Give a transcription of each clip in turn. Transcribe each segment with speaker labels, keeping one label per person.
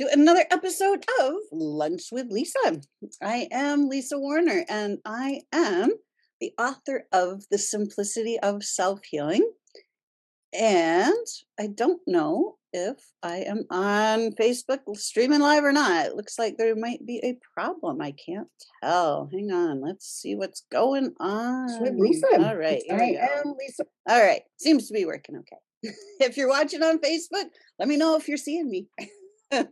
Speaker 1: to another episode of Lunch with Lisa. I am Lisa Warner, and I am the author of The Simplicity of Self Healing. And I don't know if I am on Facebook streaming live or not. It looks like there might be a problem. I can't tell. Hang on. Let's see what's going on.
Speaker 2: With Lisa.
Speaker 1: All right.
Speaker 2: I am Lisa.
Speaker 1: All right. Seems to be working okay. if you're watching on Facebook, let me know if you're seeing me. All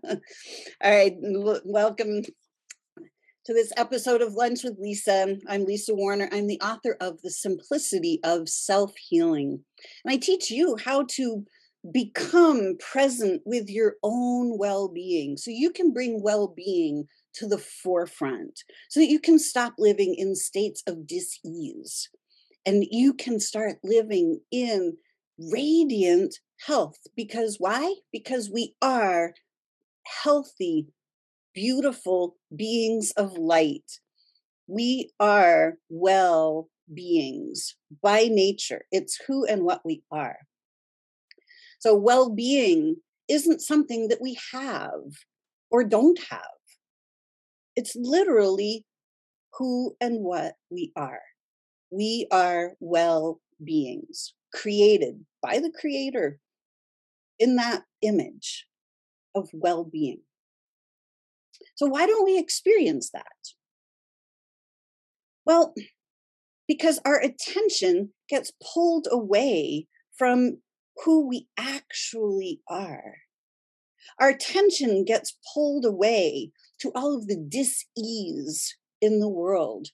Speaker 1: right, welcome to this episode of Lunch with Lisa. I'm Lisa Warner. I'm the author of The Simplicity of Self Healing. And I teach you how to become present with your own well being so you can bring well being to the forefront, so that you can stop living in states of dis ease and you can start living in radiant health. Because why? Because we are healthy, beautiful beings of light. We are well beings by nature. It's who and what we are. So, well being isn't something that we have or don't have. It's literally who and what we are. We are well beings created by the Creator in that image of well being. So, why don't we experience that? Well, because our attention gets pulled away from who we actually are. Our attention gets pulled away to all of the dis-ease in the world.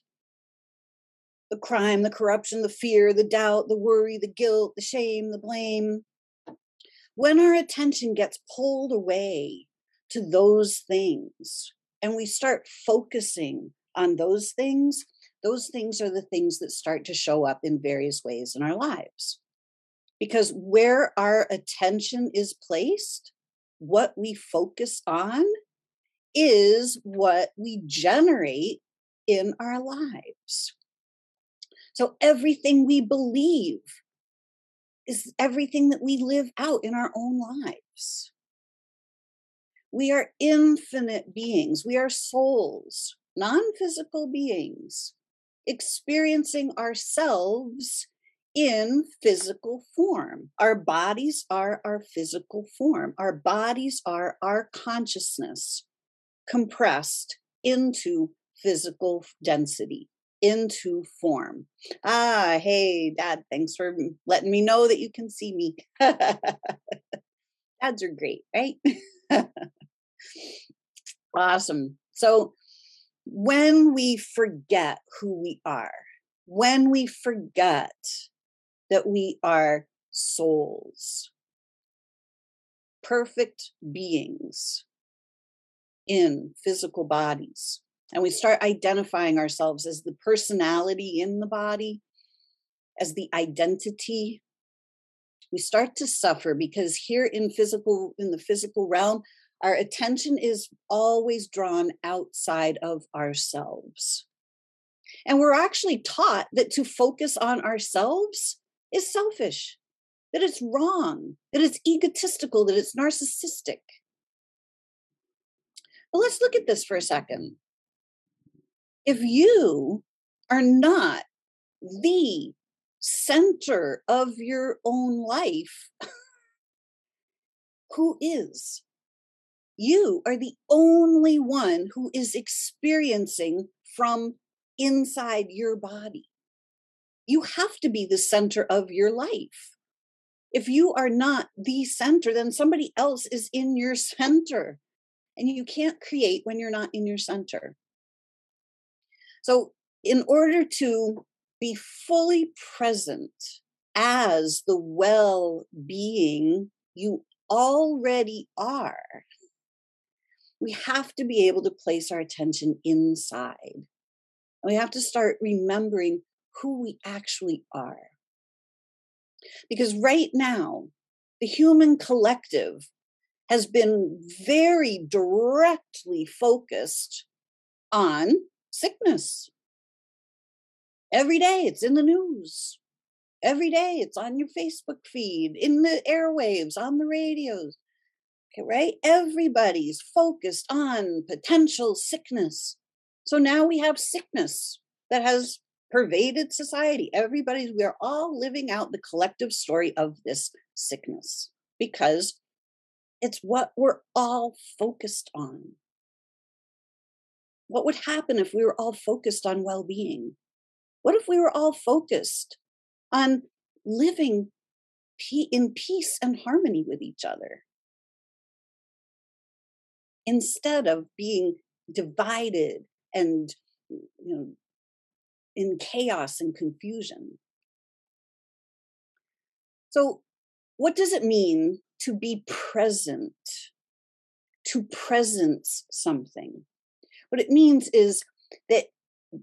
Speaker 1: The crime, the corruption, the fear, the doubt, the worry, the guilt, the shame, the blame when our attention gets pulled away to those things and we start focusing on those things, those things are the things that start to show up in various ways in our lives. Because where our attention is placed, what we focus on is what we generate in our lives. So everything we believe is everything that we live out in our own lives. We are infinite beings, we are souls, non physical beings, experiencing ourselves in physical form. Our bodies are our physical form, our bodies are our consciousness compressed into physical density into form. Ah, hey, Dad, thanks for letting me know that you can see me. Dads are great, right? awesome. So, when we forget who we are, when we forget that we are souls, perfect beings in physical bodies, and we start identifying ourselves as the personality in the body, as the identity, we start to suffer because here in physical in the physical realm our attention is always drawn outside of ourselves. And we're actually taught that to focus on ourselves is selfish, that it's wrong, that it's egotistical, that it's narcissistic. But let's look at this for a second if you are not the center of your own life, who is? You are the only one who is experiencing from inside your body. you have to be the center of your life. If you are not the center, then somebody else is in your center. And you can't create when you're not in your center. So, in order to be fully present as the well being you already are, we have to be able to place our attention inside. And We have to start remembering who we actually are. Because right now, the human collective has been very directly focused on sickness. Every day it's in the news. Every day it's on your Facebook feed, in the airwaves, on the radios. Okay, right? Everybody's focused on potential sickness. So now we have sickness that has pervaded society. Everybody's, we're all living out the collective story of this sickness because it's what we're all focused on. What would happen if we were all focused on well being? What if we were all focused on living in peace and harmony with each other? Instead of being divided and you know in chaos and confusion. So, what does it mean to be present? To presence something. What it means is that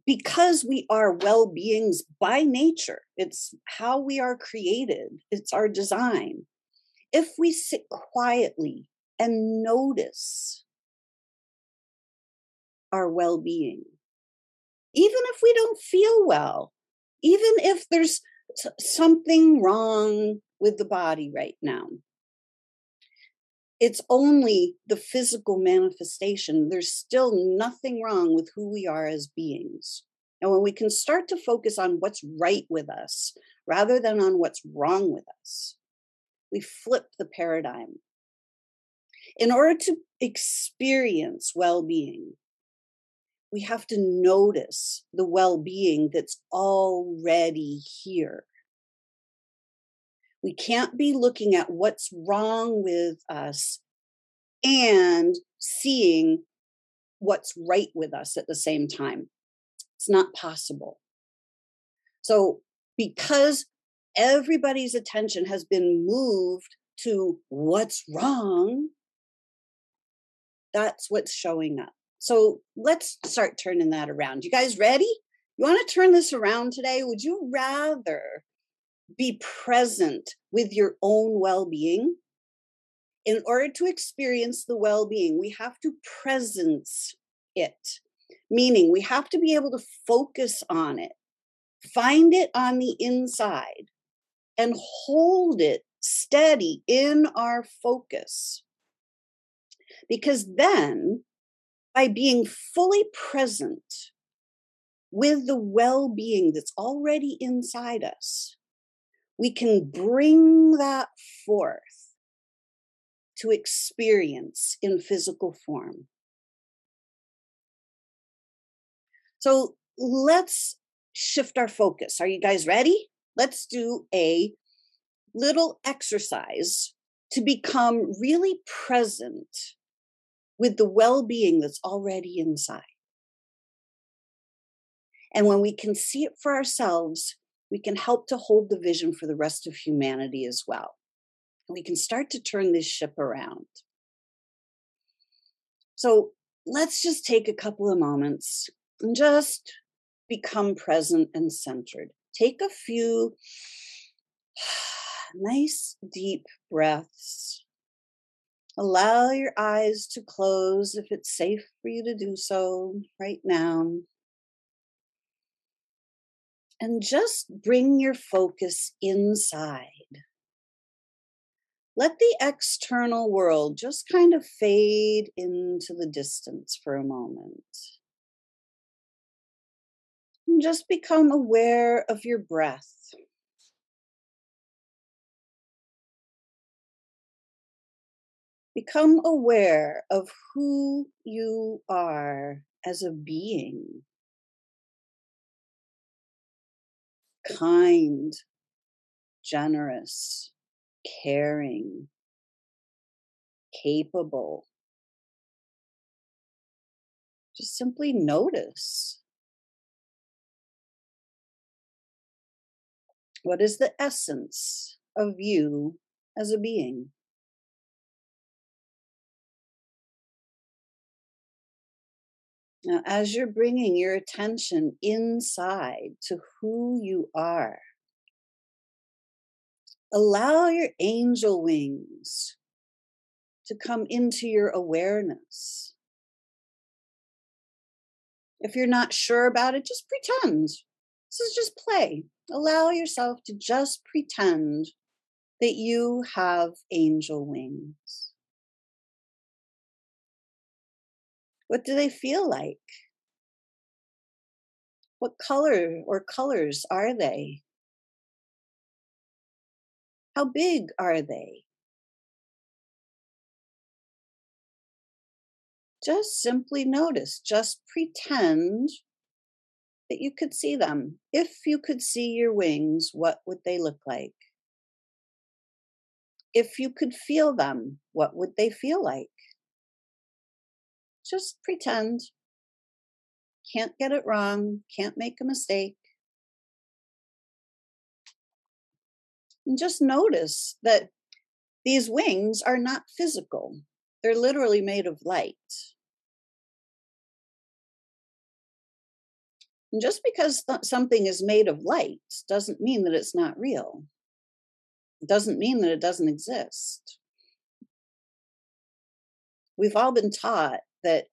Speaker 1: because we are well beings by nature, it's how we are created, it's our design. If we sit quietly and notice our well being, even if we don't feel well, even if there's something wrong with the body right now. It's only the physical manifestation. There's still nothing wrong with who we are as beings. And when we can start to focus on what's right with us rather than on what's wrong with us, we flip the paradigm. In order to experience well being, we have to notice the well being that's already here. We can't be looking at what's wrong with us and seeing what's right with us at the same time. It's not possible. So, because everybody's attention has been moved to what's wrong, that's what's showing up. So let's start turning that around. You guys ready? You want to turn this around today? Would you rather be present with your own well being? In order to experience the well being, we have to presence it, meaning we have to be able to focus on it, find it on the inside, and hold it steady in our focus. Because then by being fully present with the well being that's already inside us, we can bring that forth to experience in physical form. So let's shift our focus. Are you guys ready? Let's do a little exercise to become really present with the well being that's already inside. And when we can see it for ourselves, we can help to hold the vision for the rest of humanity as well. And we can start to turn this ship around. So let's just take a couple of moments and just become present and centered. Take a few nice deep breaths Allow your eyes to close if it's safe for you to do so right now. And just bring your focus inside. Let the external world just kind of fade into the distance for a moment. And just become aware of your breath. Become aware of who you are as a being. Kind, generous, caring, capable. Just simply notice. What is the essence of you as a being? Now, as you're bringing your attention inside to who you are, allow your angel wings to come into your awareness. If you're not sure about it, just pretend. This is just play. Allow yourself to just pretend that you have angel wings. What do they feel like? What color or colors are they? How big are they? Just simply notice, just pretend that you could see them. If you could see your wings, what would they look like? If you could feel them, what would they feel like? Just pretend. Can't get it wrong, can't make a mistake. And just notice that these wings are not physical, they're literally made of light. And just because th- something is made of light doesn't mean that it's not real. It doesn't mean that it doesn't exist. We've all been taught that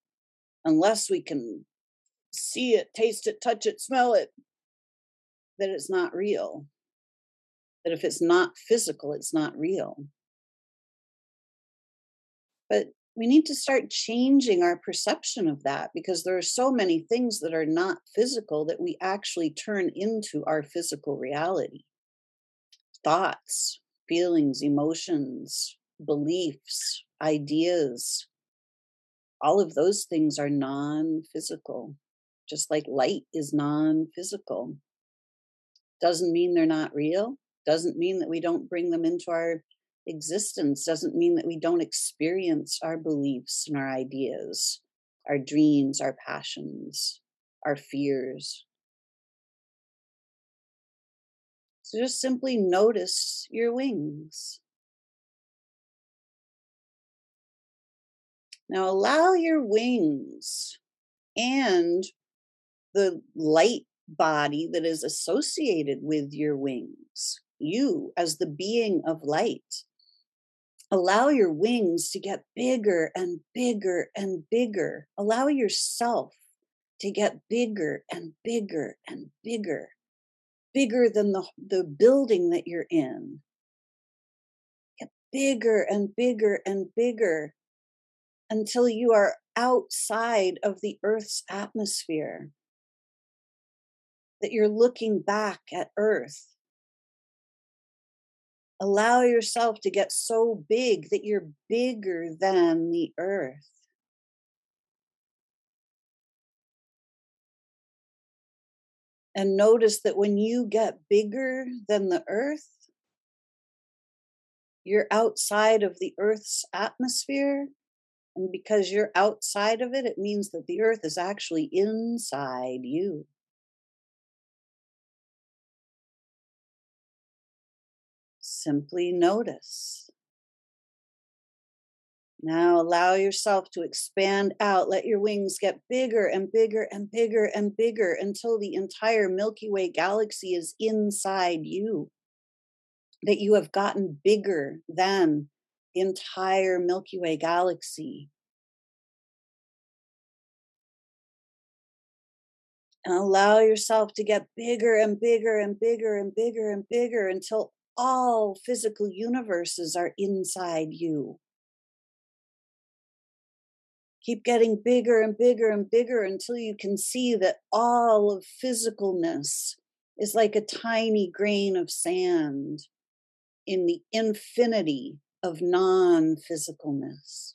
Speaker 1: unless we can see it, taste it, touch it, smell it, that it's not real. That if it's not physical, it's not real. But we need to start changing our perception of that because there are so many things that are not physical that we actually turn into our physical reality thoughts, feelings, emotions, beliefs, ideas, all of those things are non physical, just like light is non physical. Doesn't mean they're not real, doesn't mean that we don't bring them into our existence, doesn't mean that we don't experience our beliefs and our ideas, our dreams, our passions, our fears. So just simply notice your wings. Now allow your wings and the light body that is associated with your wings, you as the being of light. Allow your wings to get bigger and bigger and bigger. Allow yourself to get bigger and bigger and bigger, bigger than the, the building that you're in. Get bigger and bigger and bigger until you are outside of the Earth's atmosphere, that you're looking back at Earth. Allow yourself to get so big that you're bigger than the Earth. And notice that when you get bigger than the earth, you're outside of the earth's atmosphere and because you're outside of it, it means that the earth is actually inside you. Simply notice. Now allow yourself to expand out. Let your wings get bigger and bigger and bigger and bigger until the entire Milky Way galaxy is inside you. That you have gotten bigger than entire Milky Way galaxy. And allow yourself to get bigger and bigger and bigger and bigger and bigger until all physical universes are inside you. Keep getting bigger and bigger and bigger until you can see that all of physicalness is like a tiny grain of sand in the infinity of non physicalness.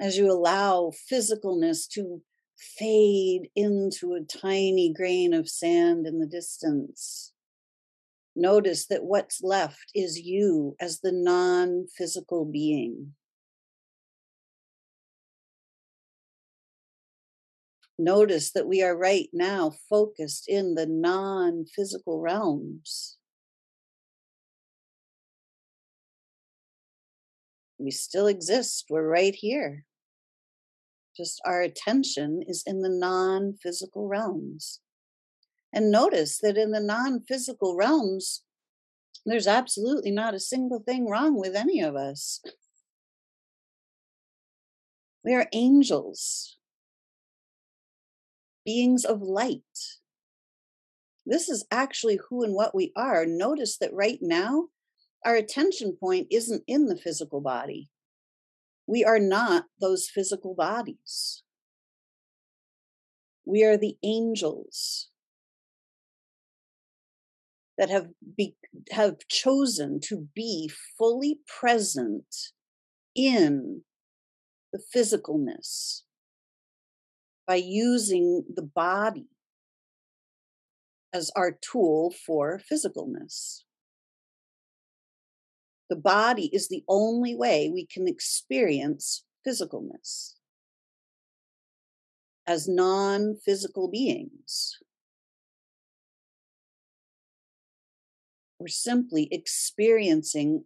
Speaker 1: As you allow physicalness to fade into a tiny grain of sand in the distance. Notice that what's left is you as the non physical being. Notice that we are right now focused in the non physical realms. We still exist. We're right here. Just our attention is in the non physical realms. And notice that in the non physical realms, there's absolutely not a single thing wrong with any of us. We are angels, beings of light. This is actually who and what we are. Notice that right now, our attention point isn't in the physical body. We are not those physical bodies. We are the angels that have be, have chosen to be fully present in the physicalness by using the body as our tool for physicalness. The body is the only way we can experience physicalness as non physical beings. We're simply experiencing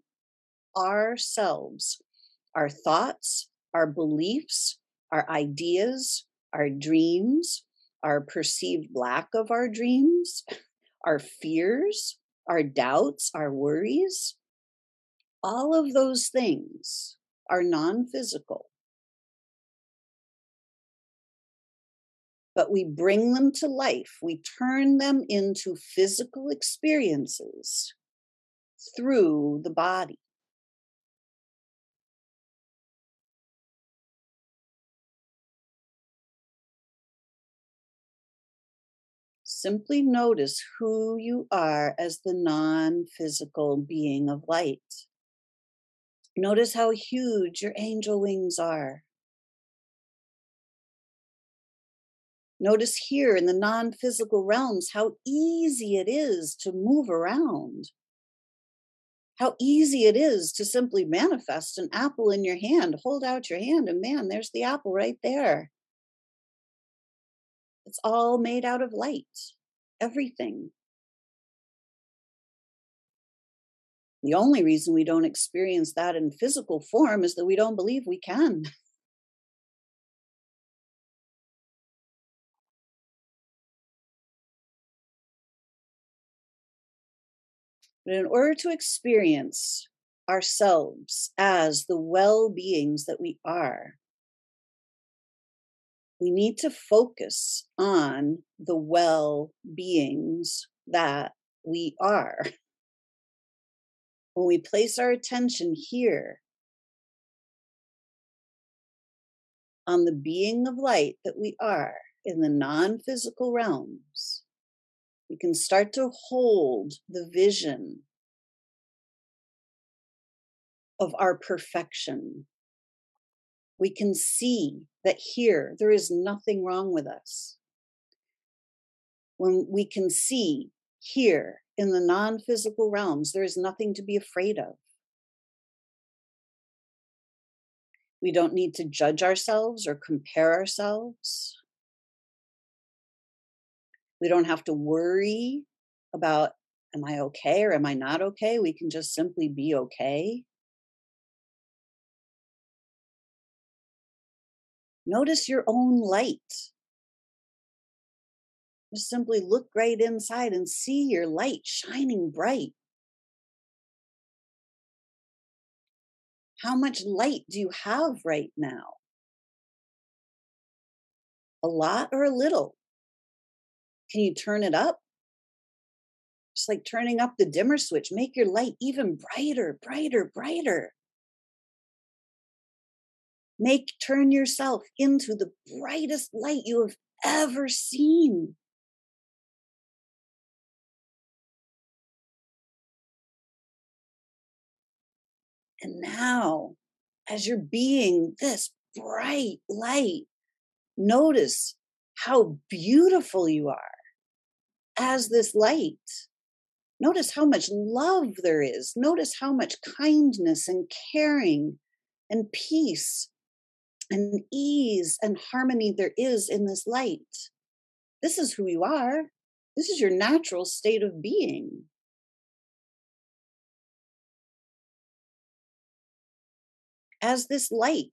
Speaker 1: ourselves, our thoughts, our beliefs, our ideas, our dreams, our perceived lack of our dreams, our fears, our doubts, our worries, all of those things are non physical. But we bring them to life, we turn them into physical experiences through the body. Simply notice who you are as the non physical being of light. Notice how huge your angel wings are. Notice here in the non physical realms how easy it is to move around. How easy it is to simply manifest an apple in your hand. Hold out your hand, and man, there's the apple right there. It's all made out of light, everything. The only reason we don't experience that in physical form is that we don't believe we can. But in order to experience ourselves as the well beings that we are, we need to focus on the well beings that we are. when we place our attention here on the being of light that we are in the non physical realms, we can start to hold the vision of our perfection. We can see that here there is nothing wrong with us. When we can see here in the non physical realms, there is nothing to be afraid of. We don't need to judge ourselves or compare ourselves. We don't have to worry about, am I okay or am I not okay? We can just simply be okay. Notice your own light. Just simply look right inside and see your light shining bright. How much light do you have right now? A lot or a little? Can you turn it up? Just like turning up the dimmer switch, make your light even brighter, brighter, brighter. Make turn yourself into the brightest light you have ever seen. And now, as you're being this bright light, notice how beautiful you are as this light. Notice how much love there is. Notice how much kindness and caring and peace and ease and harmony there is in this light. This is who you are. This is your natural state of being. As this light,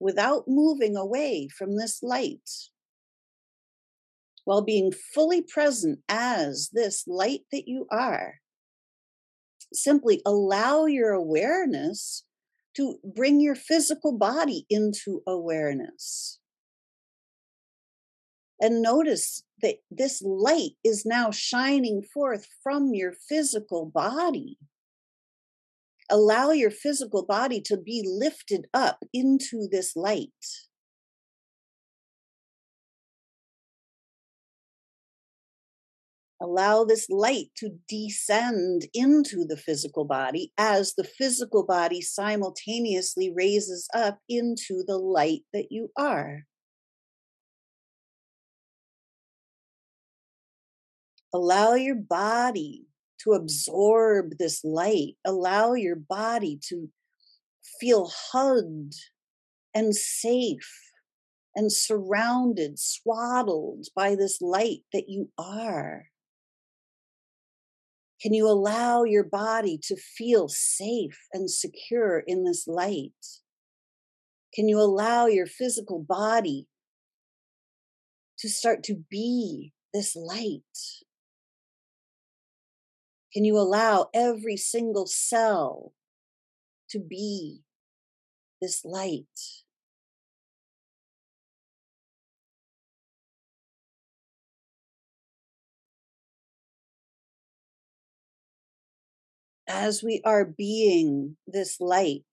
Speaker 1: without moving away from this light, while being fully present as this light that you are, simply allow your awareness to bring your physical body into awareness. And notice that this light is now shining forth from your physical body. Allow your physical body to be lifted up into this light. Allow this light to descend into the physical body as the physical body simultaneously raises up into the light that you are. Allow your body to absorb this light. Allow your body to feel hugged and safe and surrounded, swaddled by this light that you are. Can you allow your body to feel safe and secure in this light? Can you allow your physical body to start to be this light? Can you allow every single cell to be this light? as we are being this light,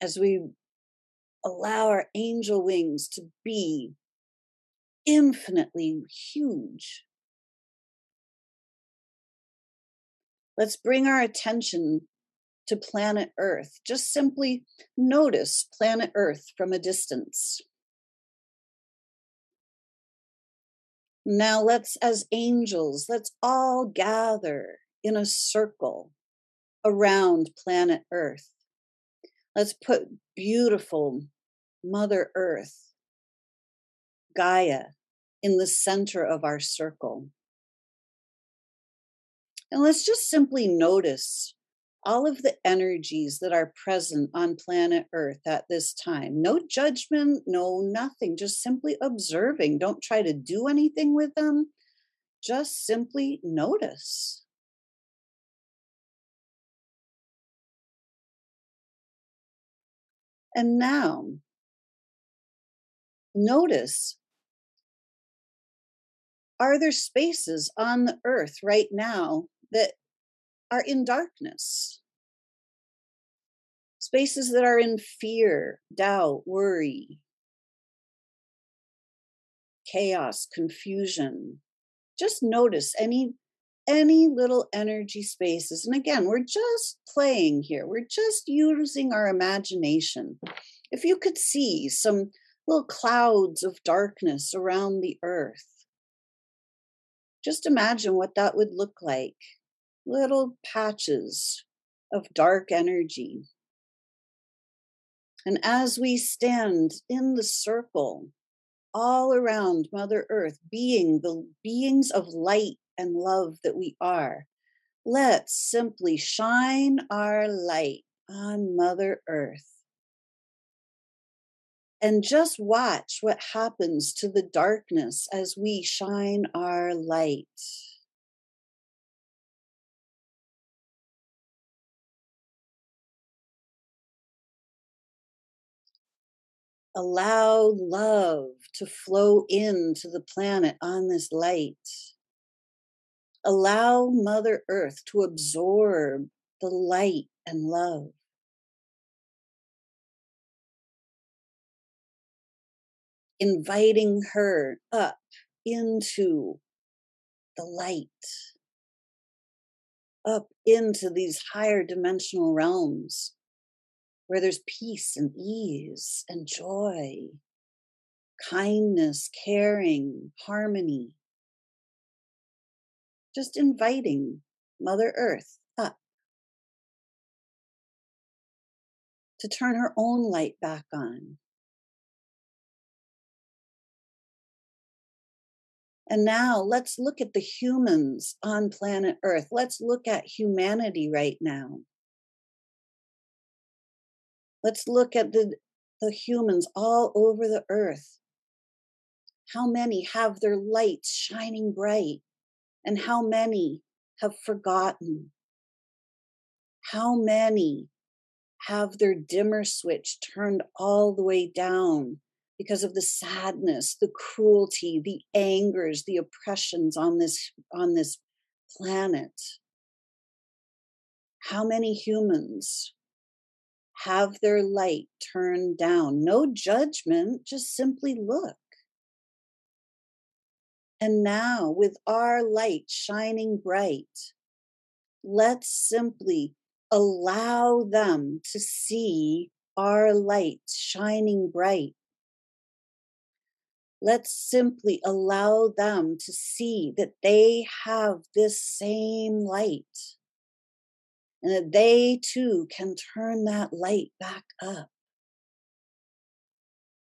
Speaker 1: as we allow our angel wings to be infinitely huge, let's bring our attention to planet Earth. Just simply notice planet Earth from a distance. Now let's, as angels, let's all gather in a circle around planet Earth. Let's put beautiful Mother Earth, Gaia, in the center of our circle. And let's just simply notice all of the energies that are present on planet Earth at this time. No judgment, no nothing, just simply observing. Don't try to do anything with them, just simply notice. And now, notice are there spaces on the earth right now that are in darkness. Spaces that are in fear, doubt, worry, chaos, confusion. Just notice any any little energy spaces. And again, we're just playing here. We're just using our imagination. If you could see some little clouds of darkness around the earth, just imagine what that would look like little patches of dark energy. And as we stand in the circle all around Mother Earth, being the beings of light and love that we are, let's simply shine our light on Mother Earth. And just watch what happens to the darkness as we shine our light. Allow love to flow into the planet on this light. Allow Mother Earth to absorb the light and love. Inviting her up into the light, up into these higher dimensional realms where there's peace and ease and joy, kindness, caring, harmony. Just inviting Mother Earth up to turn her own light back on. And now let's look at the humans on planet Earth. Let's look at humanity right now. Let's look at the, the humans all over the earth. How many have their lights shining bright? And how many have forgotten? How many have their dimmer switch turned all the way down because of the sadness, the cruelty, the angers, the oppressions on this on this planet? How many humans have their light turned down. No judgment, just simply look. And now, with our light shining bright, let's simply allow them to see our light shining bright. Let's simply allow them to see that they have this same light and that they too can turn that light back up.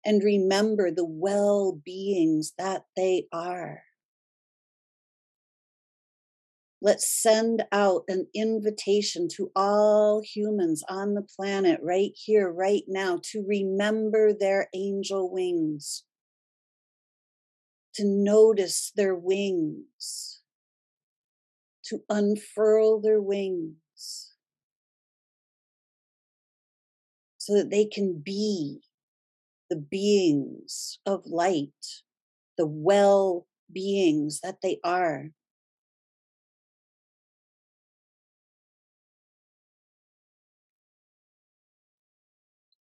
Speaker 1: And remember the well beings that they are. Let's send out an invitation to all humans on the planet right here, right now, to remember their angel wings, to notice their wings, to unfurl their wings so that they can be the beings of light, the well beings that they are.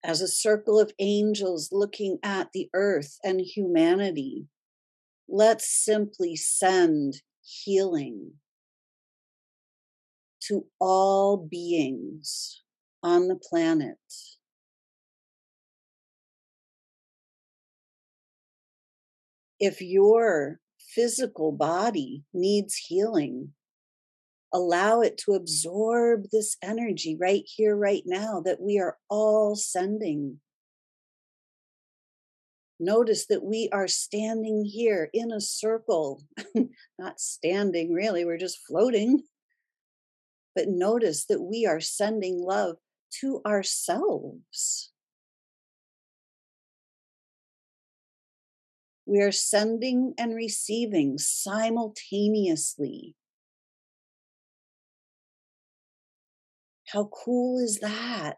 Speaker 1: As a circle of angels looking at the earth and humanity, let's simply send healing to all beings on the planet. If your physical body needs healing, allow it to absorb this energy right here, right now, that we are all sending. Notice that we are standing here in a circle, not standing really, we're just floating but notice that we are sending love to ourselves. We are sending and receiving simultaneously. How cool is that?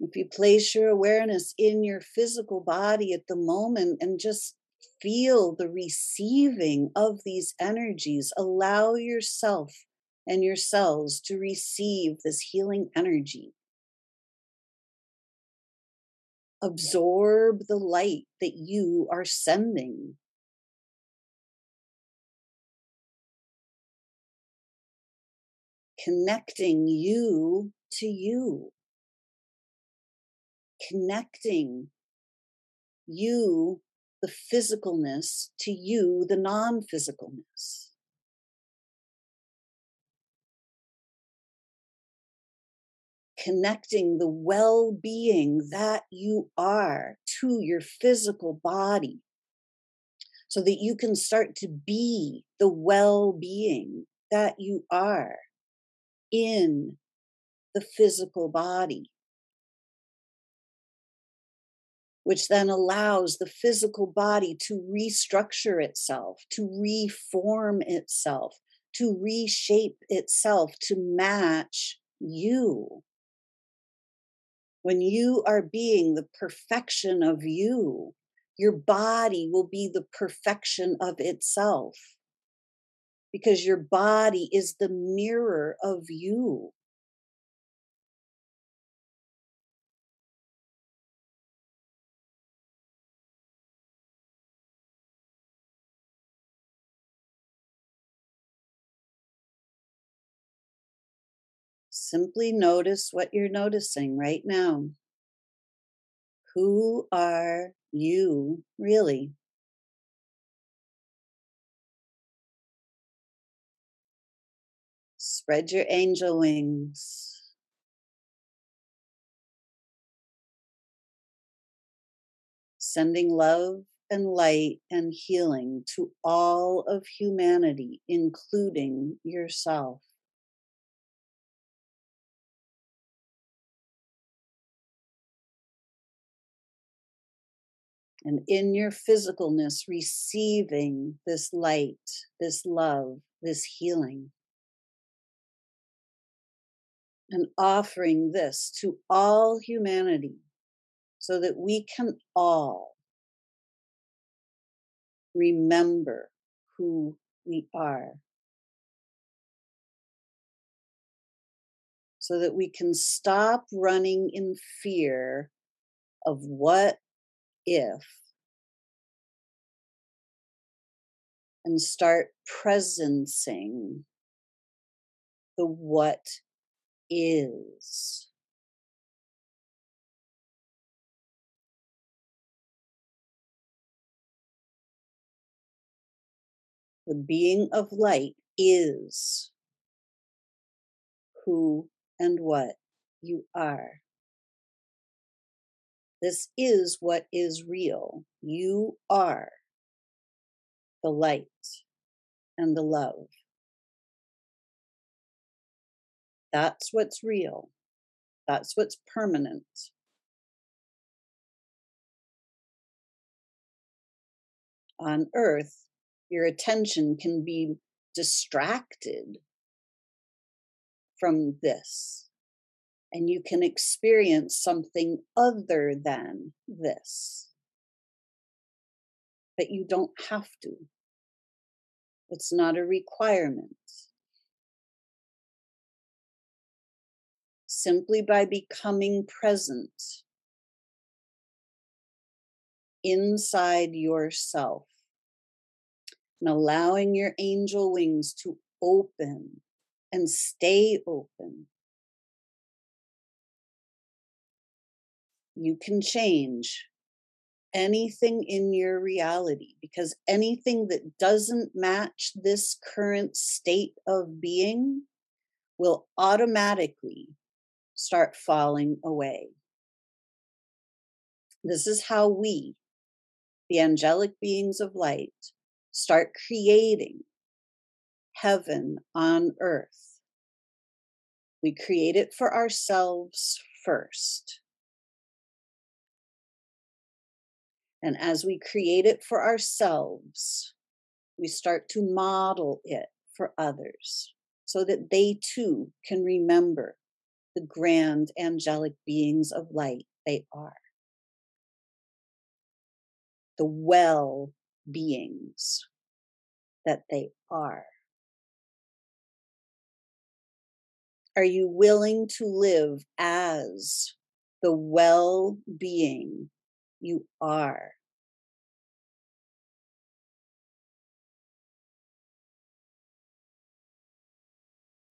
Speaker 1: If you place your awareness in your physical body at the moment and just feel the receiving of these energies. Allow yourself and your cells to receive this healing energy. Absorb the light that you are sending. Connecting you to you. Connecting you the physicalness to you, the non physicalness. Connecting the well being that you are to your physical body so that you can start to be the well being that you are in the physical body which then allows the physical body to restructure itself, to reform itself, to reshape itself to match you. When you are being the perfection of you, your body will be the perfection of itself because your body is the mirror of you. Simply notice what you're noticing right now. Who are you really? Spread your angel wings. Sending love and light and healing to all of humanity, including yourself. And in your physicalness, receiving this light, this love, this healing. And offering this to all humanity so that we can all remember who we are. So that we can stop running in fear of what if and start presencing the what is. The being of light is who and what you are. This is what is real. You are the light and the love. That's what's real. That's what's permanent. On earth, your attention can be distracted from this and you can experience something other than this. But you don't have to, it's not a requirement. Simply by becoming present inside yourself and allowing your angel wings to open and stay open you can change anything in your reality because anything that doesn't match this current state of being will automatically start falling away. This is how we, the angelic beings of light, start creating heaven on earth. We create it for ourselves first. And as we create it for ourselves, we start to model it for others so that they too can remember the grand angelic beings of light they are. The well beings that they are. Are you willing to live as the well being you are.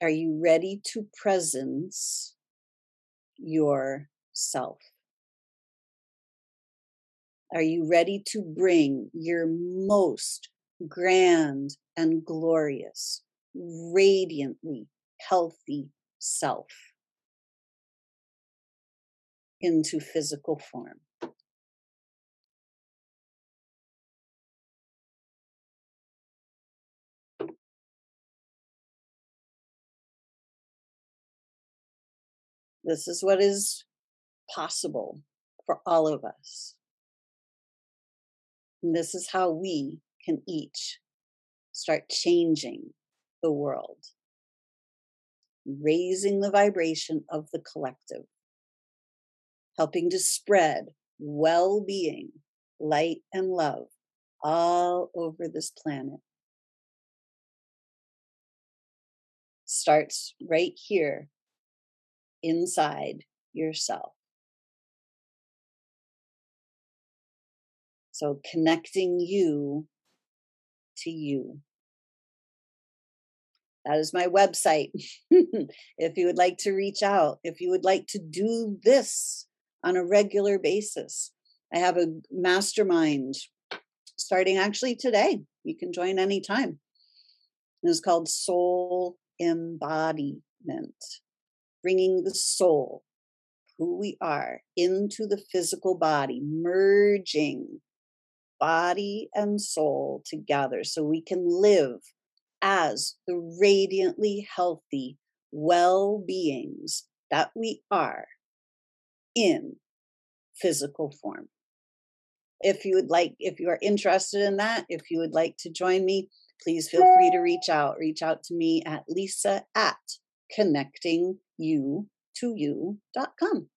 Speaker 1: Are you ready to presence yourself? Are you ready to bring your most grand and glorious, radiantly healthy self into physical form? This is what is possible for all of us. And this is how we can each start changing the world, raising the vibration of the collective, helping to spread well being, light, and love all over this planet. Starts right here inside yourself. So connecting you to you. That is my website. if you would like to reach out, if you would like to do this on a regular basis, I have a mastermind starting actually today. You can join anytime. It's called Soul Embodiment, bringing the soul, who we are, into the physical body, merging body and soul together so we can live as the radiantly healthy well beings that we are in physical form. If you would like, if you are interested in that, if you would like to join me, please feel free to reach out. Reach out to me at lisa at connectingyou to you.com.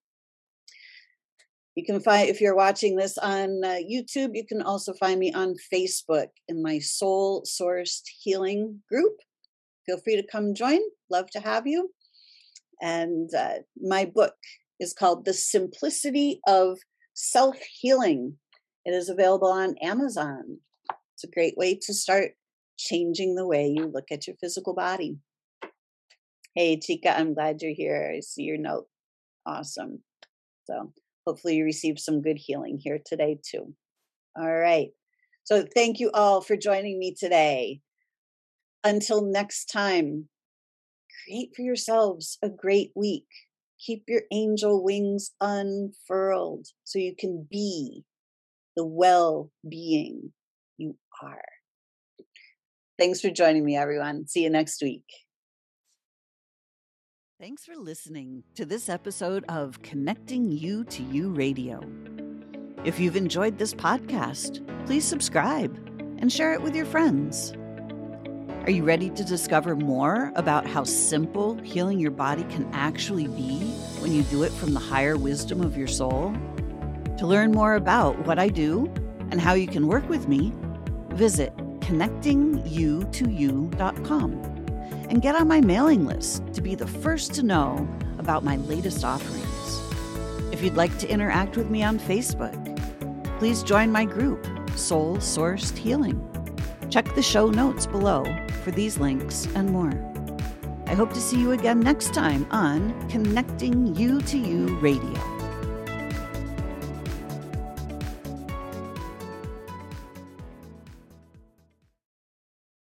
Speaker 1: You can find, if you're watching this on uh, YouTube, you can also find me on Facebook in my Soul Sourced Healing group. Feel free to come join. Love to have you. And uh, my book is called The Simplicity of Self Healing. It is available on Amazon. It's a great way to start changing the way you look at your physical body. Hey, Chica, I'm glad you're here. I see your note. Awesome. So, hopefully you received some good healing here today too. All right. So thank you all for joining me today. Until next time, create for yourselves a great week. Keep your angel wings unfurled so you can be the well being you are. Thanks for joining me, everyone. See you next week.
Speaker 2: Thanks for listening to this episode of Connecting You to You Radio. If you've enjoyed this podcast, please subscribe and share it with your friends. Are you ready to discover more about how simple healing your body can actually be when you do it from the higher wisdom of your soul? To learn more about what I do and how you can work with me, visit connectingyoutoyou.com and get on my mailing list to be the first to know about my latest offerings. If you'd like to interact with me on Facebook, please join my group, Soul Sourced Healing. Check the show notes below for these links and more. I hope to see you again next time on Connecting You to You Radio.